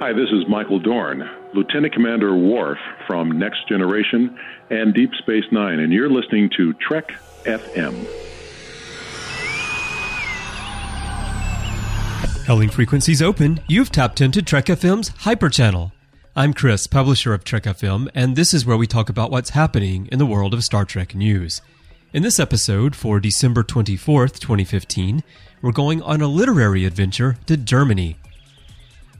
Hi, this is Michael Dorn, Lieutenant Commander Worf from Next Generation and Deep Space Nine, and you're listening to Trek FM. Hailing frequencies open, you've tapped into Trek FM's Hyper Channel. I'm Chris, publisher of Trek FM, and this is where we talk about what's happening in the world of Star Trek news. In this episode, for December 24th, 2015, we're going on a literary adventure to Germany.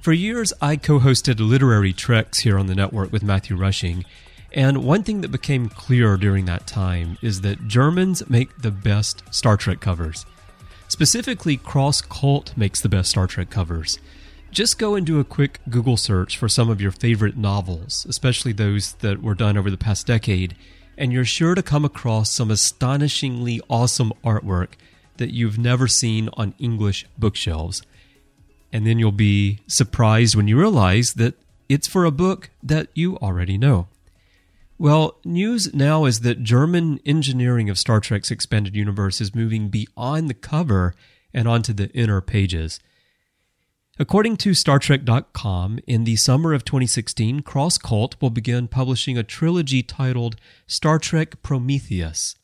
For years, I co hosted literary treks here on the network with Matthew Rushing, and one thing that became clear during that time is that Germans make the best Star Trek covers. Specifically, Cross Cult makes the best Star Trek covers. Just go and do a quick Google search for some of your favorite novels, especially those that were done over the past decade, and you're sure to come across some astonishingly awesome artwork that you've never seen on English bookshelves and then you'll be surprised when you realize that it's for a book that you already know. Well, news now is that German engineering of Star Trek's expanded universe is moving beyond the cover and onto the inner pages. According to StarTrek.com, in the summer of 2016, Cross Cult will begin publishing a trilogy titled Star Trek Prometheus.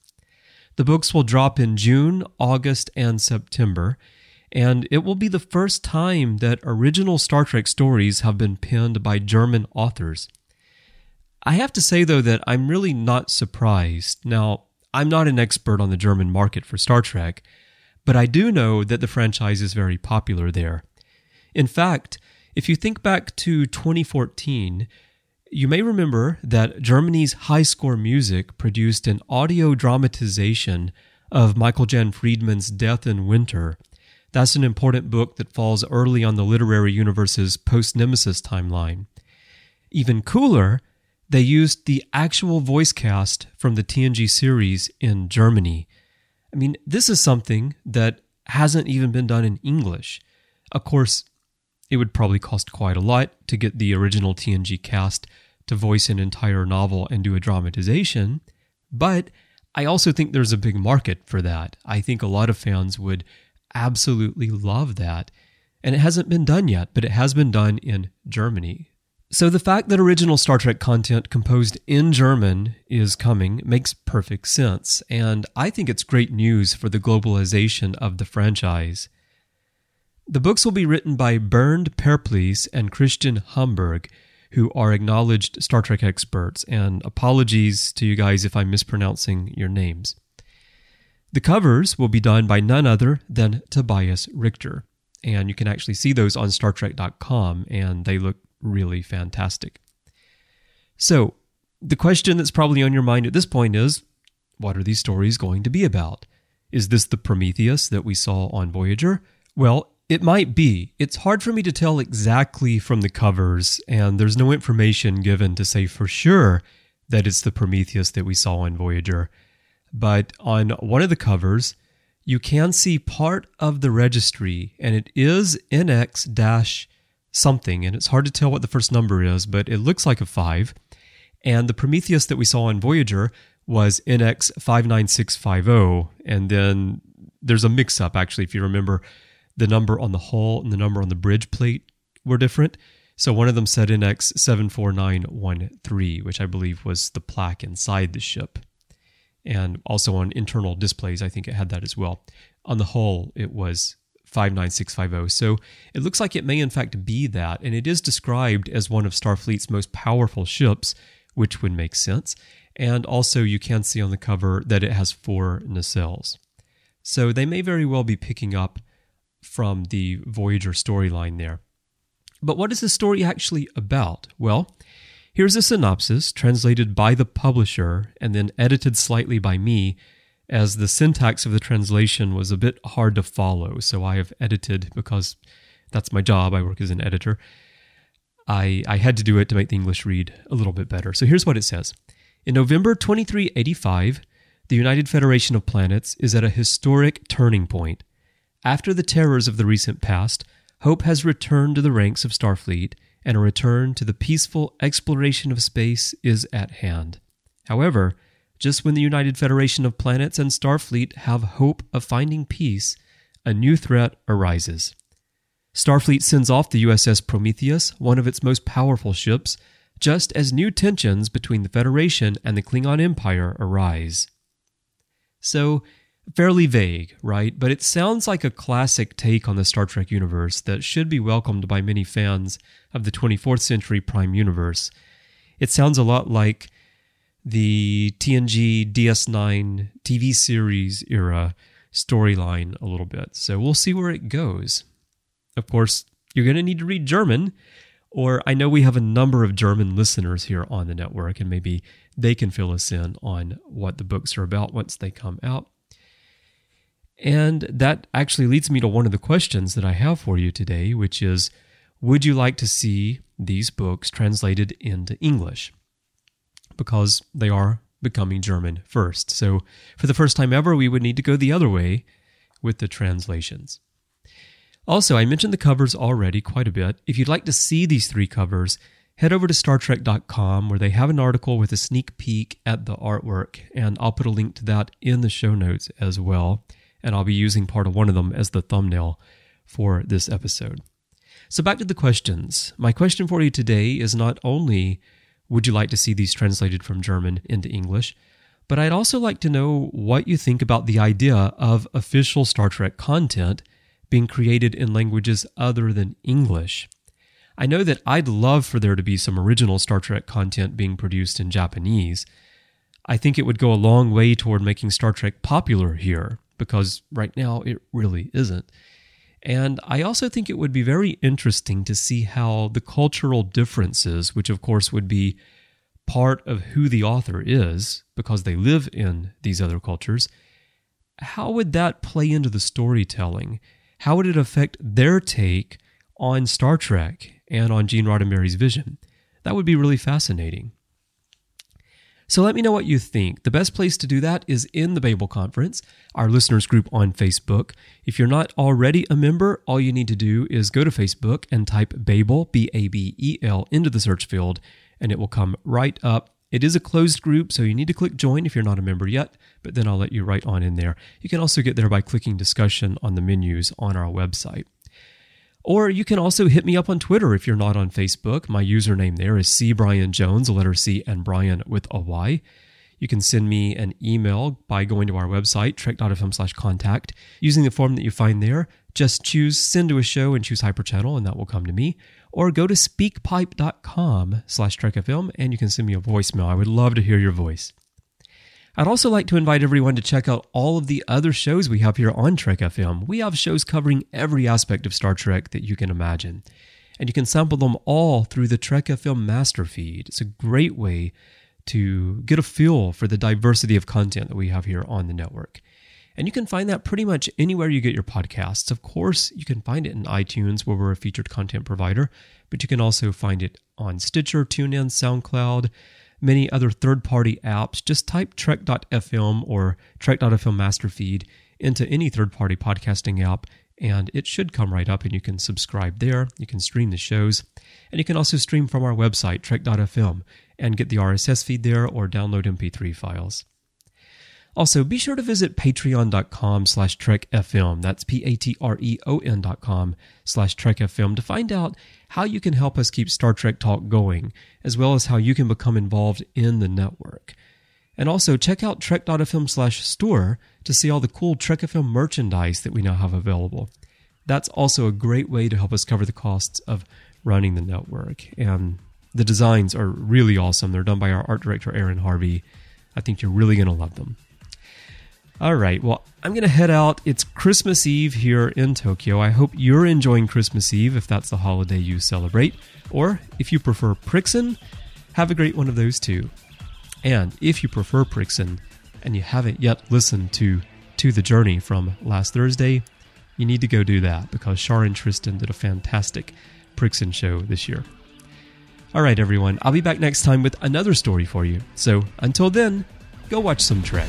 The books will drop in June, August, and September, and it will be the first time that original Star Trek stories have been penned by German authors. I have to say, though, that I'm really not surprised. Now, I'm not an expert on the German market for Star Trek, but I do know that the franchise is very popular there. In fact, if you think back to 2014, you may remember that Germany's High Score Music produced an audio dramatization of Michael Jan Friedman's Death in Winter that's an important book that falls early on the literary universe's post Nemesis timeline. Even cooler, they used the actual voice cast from the TNG series in Germany. I mean, this is something that hasn't even been done in English. Of course, it would probably cost quite a lot to get the original TNG cast to voice an entire novel and do a dramatization, but I also think there's a big market for that. I think a lot of fans would absolutely love that. And it hasn't been done yet, but it has been done in Germany. So the fact that original Star Trek content composed in German is coming makes perfect sense, and I think it's great news for the globalization of the franchise. The books will be written by Bernd Perplies and Christian Humberg, who are acknowledged Star Trek experts, and apologies to you guys if I'm mispronouncing your names. The covers will be done by none other than Tobias Richter. And you can actually see those on StarTrek.com, and they look really fantastic. So, the question that's probably on your mind at this point is what are these stories going to be about? Is this the Prometheus that we saw on Voyager? Well, it might be. It's hard for me to tell exactly from the covers, and there's no information given to say for sure that it's the Prometheus that we saw on Voyager but on one of the covers, you can see part of the registry, and it is NX dash something, and it's hard to tell what the first number is, but it looks like a five. And the Prometheus that we saw on Voyager was NX 59650, and then there's a mix up actually, if you remember, the number on the hull and the number on the bridge plate were different. So one of them said NX 74913, which I believe was the plaque inside the ship and also on internal displays, I think it had that as well. On the whole, it was 59650. So it looks like it may in fact be that, and it is described as one of Starfleet's most powerful ships, which would make sense. And also, you can see on the cover that it has four nacelles. So they may very well be picking up from the Voyager storyline there. But what is the story actually about? Well, Here's a synopsis translated by the publisher and then edited slightly by me, as the syntax of the translation was a bit hard to follow. So I have edited because that's my job. I work as an editor. I, I had to do it to make the English read a little bit better. So here's what it says In November 2385, the United Federation of Planets is at a historic turning point. After the terrors of the recent past, hope has returned to the ranks of Starfleet and a return to the peaceful exploration of space is at hand. However, just when the United Federation of Planets and Starfleet have hope of finding peace, a new threat arises. Starfleet sends off the USS Prometheus, one of its most powerful ships, just as new tensions between the Federation and the Klingon Empire arise. So, fairly vague, right? But it sounds like a classic take on the Star Trek universe that should be welcomed by many fans of the 24th century Prime universe. It sounds a lot like the TNG DS9 TV series era storyline a little bit. So we'll see where it goes. Of course, you're going to need to read German, or I know we have a number of German listeners here on the network, and maybe they can fill us in on what the books are about once they come out. And that actually leads me to one of the questions that I have for you today, which is Would you like to see these books translated into English? Because they are becoming German first. So, for the first time ever, we would need to go the other way with the translations. Also, I mentioned the covers already quite a bit. If you'd like to see these three covers, head over to StarTrek.com where they have an article with a sneak peek at the artwork, and I'll put a link to that in the show notes as well and I'll be using part of one of them as the thumbnail for this episode. So, back to the questions. My question for you today is not only would you like to see these translated from German into English, but I'd also like to know what you think about the idea of official Star Trek content being created in languages other than English. I know that I'd love for there to be some original Star Trek content being produced in Japanese. I think it would go a long way toward making Star Trek popular here because right now it really isn't. And I also think it would be very interesting to see how the cultural differences, which of course would be part of who the author is because they live in these other cultures, how would that play into the storytelling? How would it affect their take on Star Trek and on Gene Roddenberry's vision? That would be really fascinating. So let me know what you think. The best place to do that is in the Babel Conference, our listeners group on Facebook. If you're not already a member, all you need to do is go to Facebook and type Babel, B A B E L, into the search field, and it will come right up. It is a closed group, so you need to click join if you're not a member yet, but then I'll let you right on in there. You can also get there by clicking discussion on the menus on our website. Or you can also hit me up on Twitter if you're not on Facebook. My username there is C Bryan Jones, a letter C and Bryan with a Y. You can send me an email by going to our website, trek.fm slash contact. Using the form that you find there, just choose send to a show and choose hyperchannel and that will come to me. Or go to speakpipe.com slash trekfm and you can send me a voicemail. I would love to hear your voice. I'd also like to invite everyone to check out all of the other shows we have here on Trek FM. We have shows covering every aspect of Star Trek that you can imagine. And you can sample them all through the Trek FM master feed. It's a great way to get a feel for the diversity of content that we have here on the network. And you can find that pretty much anywhere you get your podcasts. Of course, you can find it in iTunes, where we're a featured content provider, but you can also find it on Stitcher, TuneIn, SoundCloud, many other third party apps, just type Trek.fm or Trek.fm master feed into any third party podcasting app and it should come right up and you can subscribe there. You can stream the shows and you can also stream from our website, Trek.fm, and get the RSS feed there or download MP3 files. Also, be sure to visit patreon.com slash trekfm. That's P-A-T-R-E-O-N dot com slash trekfm to find out how you can help us keep Star Trek Talk going, as well as how you can become involved in the network. And also, check out trek.fm slash store to see all the cool Trek FM merchandise that we now have available. That's also a great way to help us cover the costs of running the network. And the designs are really awesome. They're done by our art director, Aaron Harvey. I think you're really going to love them. All right. Well, I'm going to head out. It's Christmas Eve here in Tokyo. I hope you're enjoying Christmas Eve if that's the holiday you celebrate. Or if you prefer Prixin, have a great one of those too. And if you prefer Prixin and you haven't yet listened to To the Journey from last Thursday, you need to go do that because Shar and Tristan did a fantastic Prixin show this year. All right, everyone. I'll be back next time with another story for you. So until then, go watch some Trek.